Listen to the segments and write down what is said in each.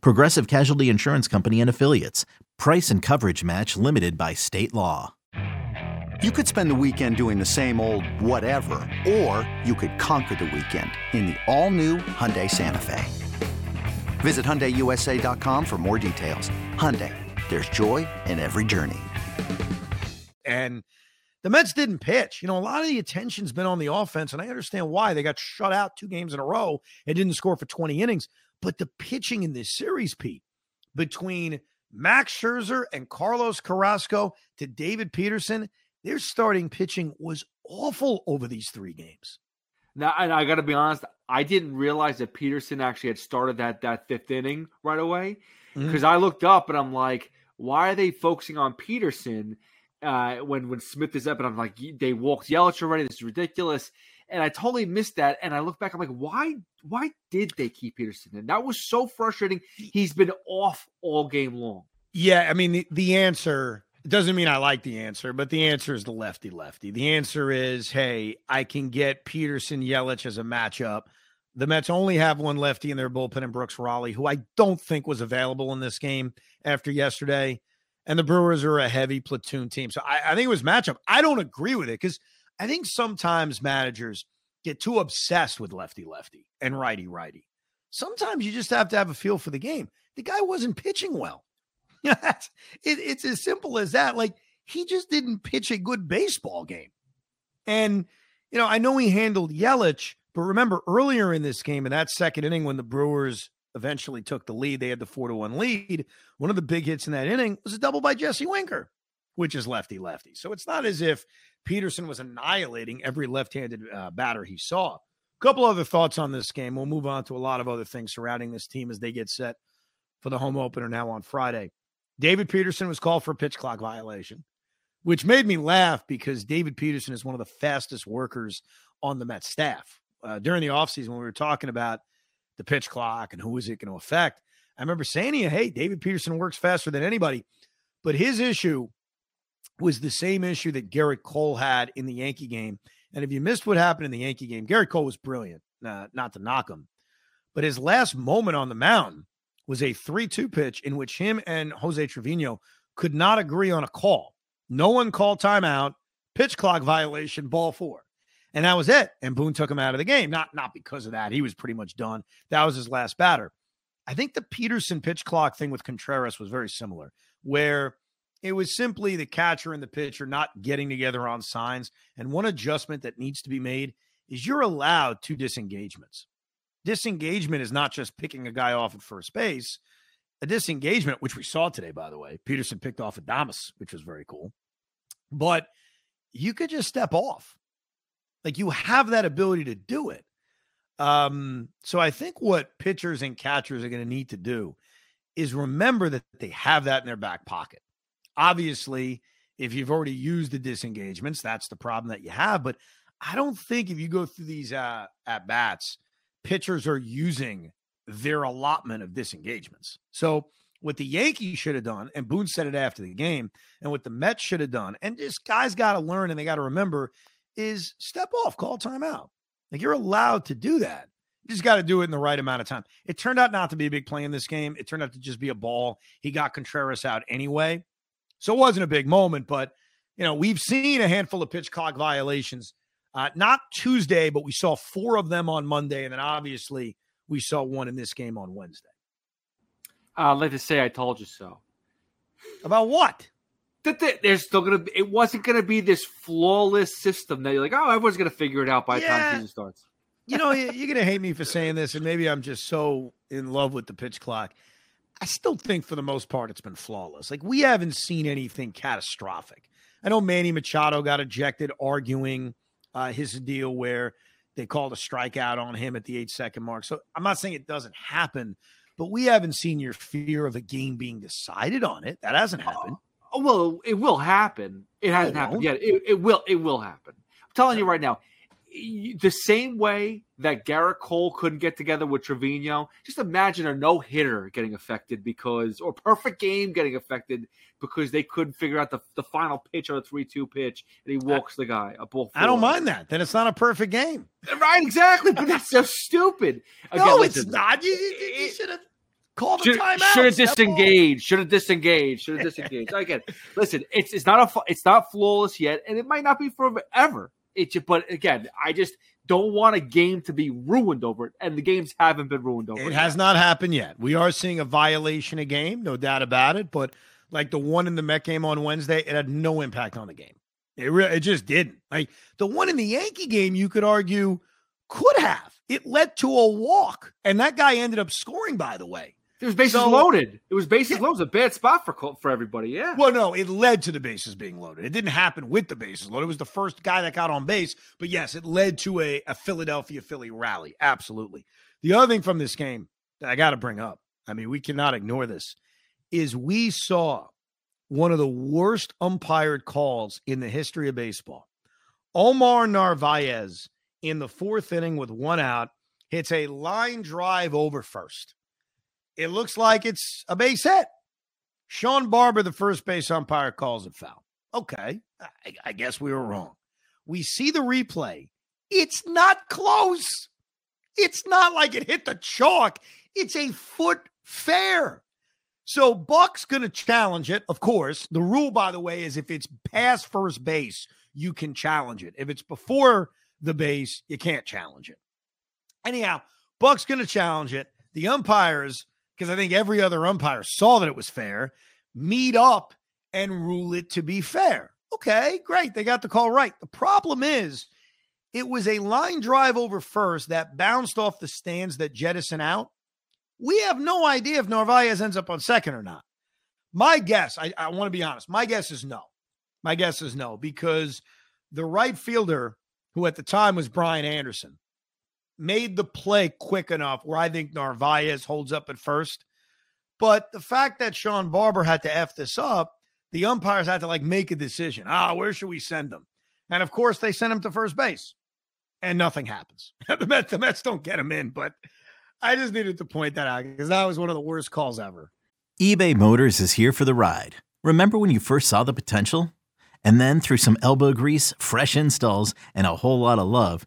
Progressive Casualty Insurance Company and Affiliates. Price and coverage match limited by state law. You could spend the weekend doing the same old whatever, or you could conquer the weekend in the all-new Hyundai Santa Fe. Visit HyundaiUSA.com for more details. Hyundai, there's joy in every journey. And the Mets didn't pitch. You know, a lot of the attention's been on the offense, and I understand why. They got shut out two games in a row and didn't score for 20 innings. But the pitching in this series, Pete, between Max Scherzer and Carlos Carrasco to David Peterson, their starting pitching was awful over these three games. Now, and I got to be honest, I didn't realize that Peterson actually had started that that fifth inning right away because mm-hmm. I looked up and I'm like, why are they focusing on Peterson uh, when when Smith is up? And I'm like, they walked Yelich already. This is ridiculous and I totally missed that. And I look back, I'm like, why? Why did they keep Peterson? And that was so frustrating. He's been off all game long. Yeah, I mean the, the answer doesn't mean I like the answer, but the answer is the lefty lefty. The answer is, hey, I can get Peterson Yelich as a matchup. The Mets only have one lefty in their bullpen in Brooks Raley, who I don't think was available in this game after yesterday. And the Brewers are a heavy platoon team. So I, I think it was matchup. I don't agree with it because – I think sometimes managers get too obsessed with lefty lefty and righty righty. Sometimes you just have to have a feel for the game. The guy wasn't pitching well. it, it's as simple as that. Like he just didn't pitch a good baseball game. And, you know, I know he handled Yelich, but remember earlier in this game, in that second inning, when the Brewers eventually took the lead, they had the four to one lead. One of the big hits in that inning was a double by Jesse Winker, which is lefty lefty. So it's not as if Peterson was annihilating every left-handed uh, batter he saw. A couple other thoughts on this game. We'll move on to a lot of other things surrounding this team as they get set for the home opener now on Friday. David Peterson was called for a pitch clock violation, which made me laugh because David Peterson is one of the fastest workers on the Mets staff. Uh, during the offseason, when we were talking about the pitch clock and who is it going to affect, I remember saying to you, hey, David Peterson works faster than anybody. But his issue was the same issue that Gerrit Cole had in the Yankee game. And if you missed what happened in the Yankee game, Gerrit Cole was brilliant, uh, not to knock him. But his last moment on the mound was a 3 2 pitch in which him and Jose Trevino could not agree on a call. No one called timeout, pitch clock violation, ball four. And that was it. And Boone took him out of the game. Not, not because of that. He was pretty much done. That was his last batter. I think the Peterson pitch clock thing with Contreras was very similar, where it was simply the catcher and the pitcher not getting together on signs. And one adjustment that needs to be made is you're allowed two disengagements. Disengagement is not just picking a guy off at first base. A disengagement, which we saw today, by the way, Peterson picked off Adames, which was very cool. But you could just step off. Like you have that ability to do it. Um, so I think what pitchers and catchers are going to need to do is remember that they have that in their back pocket. Obviously, if you've already used the disengagements, that's the problem that you have. But I don't think if you go through these uh, at bats, pitchers are using their allotment of disengagements. So what the Yankees should have done, and Boone said it after the game, and what the Mets should have done, and just guys got to learn and they got to remember is step off, call timeout. Like you're allowed to do that. You just got to do it in the right amount of time. It turned out not to be a big play in this game. It turned out to just be a ball. He got Contreras out anyway. So it wasn't a big moment, but you know, we've seen a handful of pitch clock violations. Uh, not Tuesday, but we saw four of them on Monday, and then obviously we saw one in this game on Wednesday. I'd like to say I told you so. About what? That there's still gonna be. It wasn't gonna be this flawless system that you're like, oh, everyone's gonna figure it out by the time season starts. you know, you're gonna hate me for saying this, and maybe I'm just so in love with the pitch clock. I still think for the most part it's been flawless. Like we haven't seen anything catastrophic. I know Manny Machado got ejected arguing uh, his deal where they called a strikeout on him at the eight second mark. So I'm not saying it doesn't happen, but we haven't seen your fear of a game being decided on it. That hasn't happened. Oh, well, it will happen. It hasn't It happened yet. It, it will. It will happen. I'm telling you right now. The same way that Gerrit Cole couldn't get together with Trevino, just imagine a no hitter getting affected because, or perfect game getting affected because they couldn't figure out the, the final pitch on a 3 2 pitch and he walks the guy. A ball I don't mind that. Then it's not a perfect game. Right, exactly. But that's so stupid. Again, no, listen, it's not. You, you, you should have called a should, timeout. should have disengaged. Should have disengaged. Should have disengaged. I get. It. Listen, it's it's not a it's not flawless yet, and it might not be forever. It just, but again, I just don't want a game to be ruined over it, and the games haven't been ruined over it. It has not happened yet. We are seeing a violation of game, no doubt about it. But like the one in the Met game on Wednesday, it had no impact on the game. It re- it just didn't. Like the one in the Yankee game, you could argue could have. It led to a walk, and that guy ended up scoring. By the way, It was bases So- loaded. It was bases loaded. It was a bad spot for for everybody. Yeah. well, no, it led to the bases being loaded. It didn't happen with the bases loaded. It was the first guy that got on base, but yes, it led to a, a Philadelphia Philly rally. Absolutely. The other thing from this game that I got to bring up, I mean, we cannot ignore this, is we saw one of the worst umpired calls in the history of baseball. Omar Narvaez in the fourth inning with one out hits a line drive over first. It looks like it's a base hit. Sean Barber, the first base umpire, calls it foul. Okay, I, I guess we were wrong. We see the replay. It's not close. It's not like it hit the chalk. It's a foot fair. So Buck's going to challenge it. Of course, the rule, by the way, is if it's past first base, you can challenge it. If it's before the base, you can't challenge it. Anyhow, Buck's going to challenge it. The umpires, because I think every other umpire saw that it was fair, meet up and rule it to be fair. Okay, great. They got the call right. The problem is it was a line drive over first that bounced off the stands that jettison out. We have no idea if Narvaez ends up on second or not. My guess, I, I want to be honest, my guess is no. My guess is no, because the right fielder, who at the time was Brian Anderson, made the play quick enough where I think Narvaez holds up at first. But the fact that Sean Barber had to F this up, the umpires had to like make a decision. Ah, where should we send him? And of course, they sent him to first base, and nothing happens. the, Mets, the Mets don't get him in, but I just needed to point that out because that was one of the worst calls ever. eBay Motors is here for the ride. Remember when you first saw the potential? And then through some elbow grease, fresh installs, and a whole lot of love,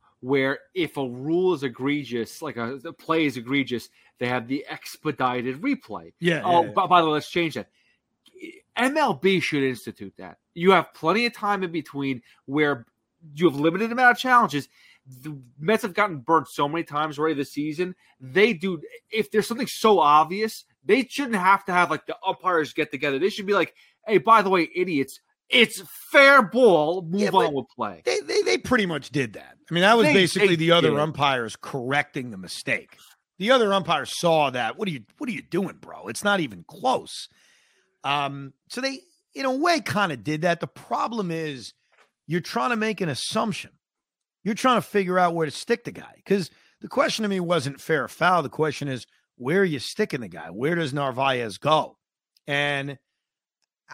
where if a rule is egregious, like a the play is egregious, they have the expedited replay. Yeah. Oh, by, by the way, let's change that. MLB should institute that. You have plenty of time in between where you have limited amount of challenges. The Mets have gotten burnt so many times already this season. They do. If there's something so obvious, they shouldn't have to have like the umpires get together. They should be like, "Hey, by the way, idiots, it's fair ball. Move Yeah, on with play." They, they they pretty much did that. I mean, that was They- basically they the other did. umpires correcting the mistake. The other umpires saw that. What are you what are you doing, bro? It's not even close. Um, so they in a way kind of did that. The problem is you're trying to make an assumption. You're trying to figure out where to stick the guy. Because the question to me wasn't fair or foul. The question is where are you sticking the guy? Where does Narvaez go? And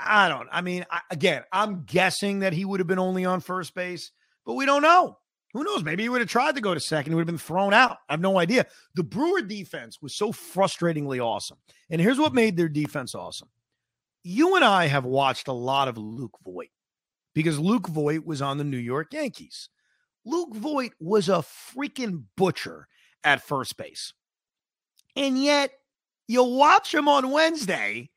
I don't. I mean, I, again, I'm guessing that he would have been only on first base, but we don't know. Who knows? Maybe he would have tried to go to second. He would have been thrown out. I have no idea. The Brewer defense was so frustratingly awesome. And here's what made their defense awesome. You and I have watched a lot of Luke Voit because Luke Voit was on the New York Yankees. Luke Voit was a freaking butcher at first base. And yet, you watch him on Wednesday,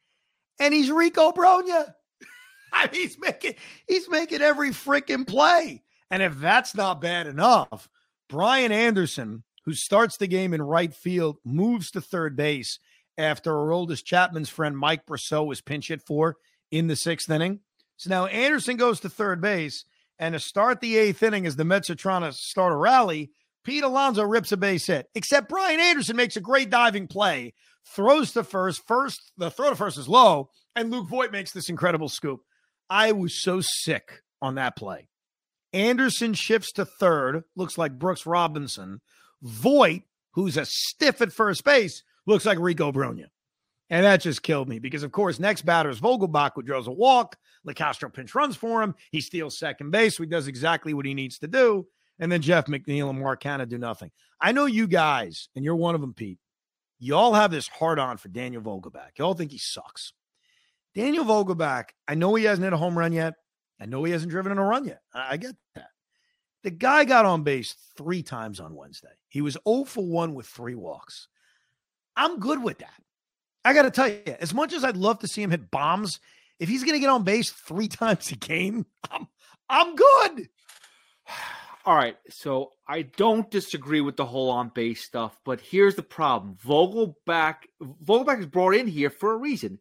and he's Rico mean, he's making he's making every freaking play. And if that's not bad enough, Brian Anderson, who starts the game in right field, moves to third base after Aroldis Chapman's friend Mike Brosseau was pinch hit for in the sixth inning. So now Anderson goes to third base, and to start the eighth inning as the Mets are trying to start a rally, Pete Alonso rips a base hit. Except Brian Anderson makes a great diving play, throws to first. First, the throw to first is low, and Luke Voit makes this incredible scoop. I was so sick on that play. Anderson shifts to third, looks like Brooks Robinson. Voit, who's a stiff at first base, looks like Rico Brogna. And that just killed me because, of course, next batter is Vogelbach, who draws a walk. Locastro pinch runs for him. He steals second base. So he does exactly what he needs to do. And then Jeff McNeil and Mark Canha do nothing. I know you guys, and you're one of them, Pete. Y'all have this hard on for Daniel Vogelbach. Y'all think he sucks. Daniel Vogelbach, I know he hasn't hit a home run yet. I know he hasn't driven in a run yet. I, I get that. The guy got on base three times on Wednesday. He was 0 for 1 with three walks. I'm good with that. I got to tell you, as much as I'd love to see him hit bombs, if he's going to get on base three times a game, I'm I'm good. All right, so I don't disagree with the whole on base stuff, but here's the problem: Vogelbach, Vogelbach is brought in here for a reason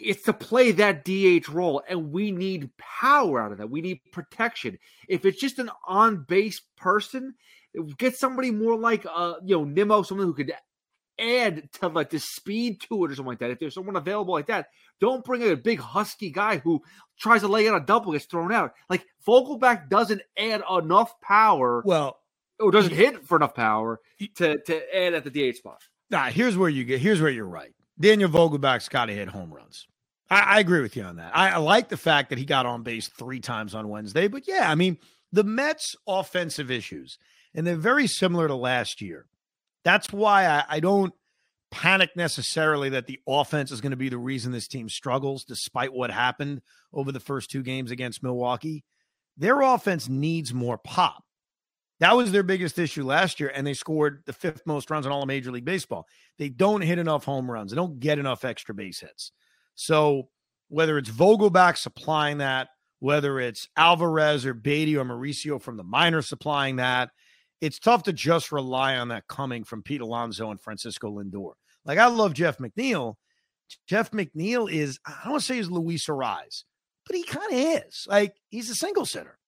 it's to play that DH role, and we need power out of that. We need protection. If it's just an on base person, get somebody more like uh you know Nimmo, someone who could add to like the speed to it or something like that. If there's someone available like that, don't bring a big husky guy who tries to lay out a double gets thrown out. Like Vogelbach doesn't add enough power. Well, or doesn't hit for enough power to to add at the DH spot. Nah, here's where you get. Here's where you're right. Daniel Vogelbach's got to hit home runs. I, I, agree with you on that. I, I like the fact that he got on base three times on Wednesday. But yeah, I mean, the Mets' offensive issues, and they're very similar to last year. That's why I, I don't panic necessarily that the offense is going to be the reason this team struggles, despite what happened over the first two games against Milwaukee. Their offense needs more pop. That was their biggest issue last year, and they scored the fifth most runs in all of Major League Baseball. They don't hit enough home runs. They don't get enough extra base hits. So whether it's Vogelbach supplying that, whether it's Alvarez or Baty or Mauricio from the minor supplying that, it's tough to just rely on that coming from Pete Alonso and Francisco Lindor. Like I love Jeff McNeil. Jeff McNeil is, I don't want to say he's Luis Arraez, but he kind of is. Like he's a single sitter.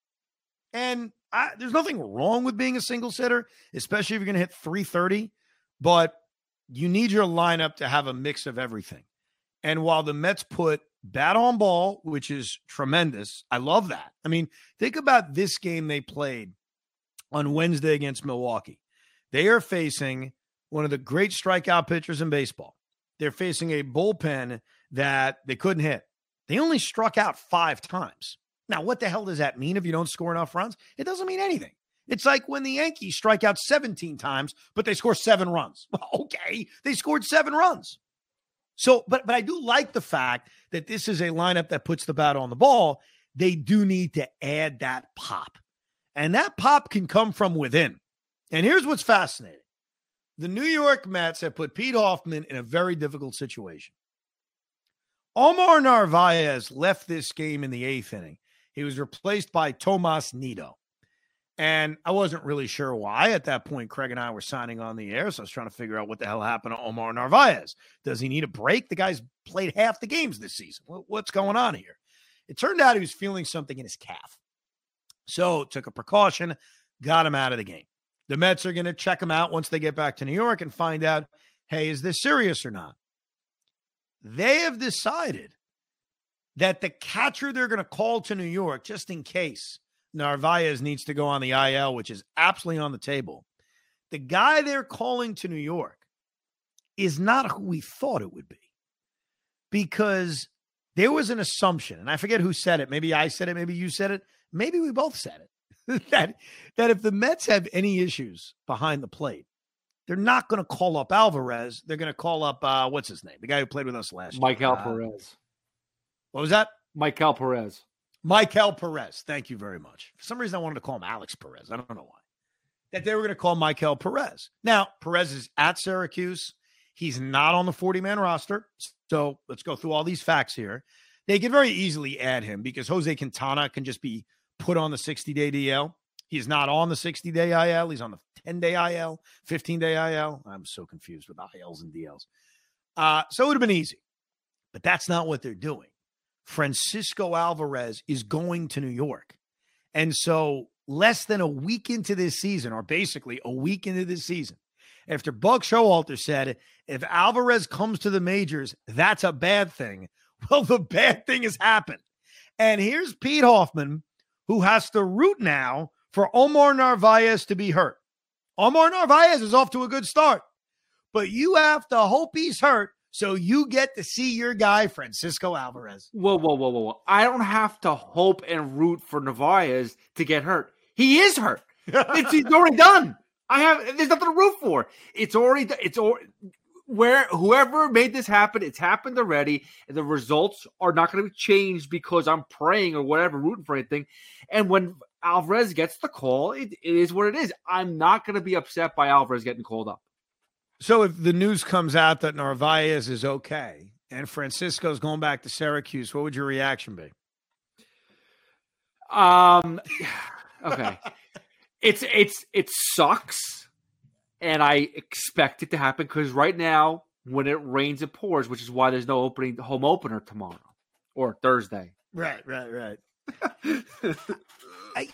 And I, there's nothing wrong with being a single sitter, especially if you're going to hit 330. But you need your lineup to have a mix of everything. And while the Mets put bat on ball, which is tremendous, I love that. I mean, think about this game they played on Wednesday against Milwaukee. They are facing one of the great strikeout pitchers in baseball. They're facing a bullpen that they couldn't hit. They only struck out five times. Now, what the hell does that mean if you don't score enough runs? It doesn't mean anything. It's like when the Yankees strike out 17 times, but they score seven runs. Okay, they scored seven runs. So, but but I do like the fact that this is a lineup that puts the bat on the ball. They do need to add that pop. And that pop can come from within. And here's what's fascinating. The New York Mets have put Pete Hoffman in a very difficult situation. Omar Narvaez left this game in the eighth inning he was replaced by Tomas Nido. And I wasn't really sure why. At that point, Craig and I were signing on the air. So I was trying to figure out what the hell happened to Omar Narvaez. Does he need a break? The guy's played half the games this season. What's going on here? It turned out he was feeling something in his calf. So took a precaution, got him out of the game. The Mets are going to check him out once they get back to New York and find out hey, is this serious or not? They have decided that the catcher they're going to call to New York, just in case Narvaez needs to go on the IL, which is absolutely on the table, the guy they're calling to New York is not who we thought it would be. Because there was an assumption, and I forget who said it. Maybe I said it, maybe you said it, maybe we both said it. that that if the Mets have any issues behind the plate, they're not going to call up Alvarez. They're going to call up uh, what's his name, the guy who played with us last Mike year, Mike uh, Perez. What was that? Michael Perez. Michael Perez. Thank you very much. For some reason, I wanted to call him Alex Perez. I don't know why. That they were going to call Michael Perez. Now, Perez is at Syracuse. He's not on the 40 man roster. So let's go through all these facts here. They can very easily add him because Jose Quintana can just be put on the 60 day DL. He's not on the 60 day IL. He's on the 10 day IL, 15 day IL. I'm so confused with ILs and DLs. Uh, so it would have been easy, but that's not what they're doing. Francisco Alvarez is going to New York. And so, less than a week into this season, or basically a week into this season, after Buck Showalter said, if Alvarez comes to the majors, that's a bad thing. Well, the bad thing has happened. And here's Pete Hoffman, who has to root now for Omar Narvaez to be hurt. Omar Narvaez is off to a good start, but you have to hope he's hurt so you get to see your guy, Francisco Alvarez. Whoa, whoa, whoa, whoa, whoa. I don't have to hope and root for Narvaez to get hurt. He is hurt. it's, he's already done. I have there's nothing to root for. It's already it's already where whoever made this happen, it's happened already. And the results are not going to be changed because I'm praying or whatever, rooting for anything. And when Alvarez gets the call, it, it is what it is. I'm not going to be upset by Alvarez getting called up. So if the news comes out that Narvaez is okay and Francisco's going back to Syracuse, what would your reaction be? Um okay. It's it's it sucks and I expect it to happen because right now when it rains it pours, which is why there's no opening home opener tomorrow or Thursday. Right, right, right. I,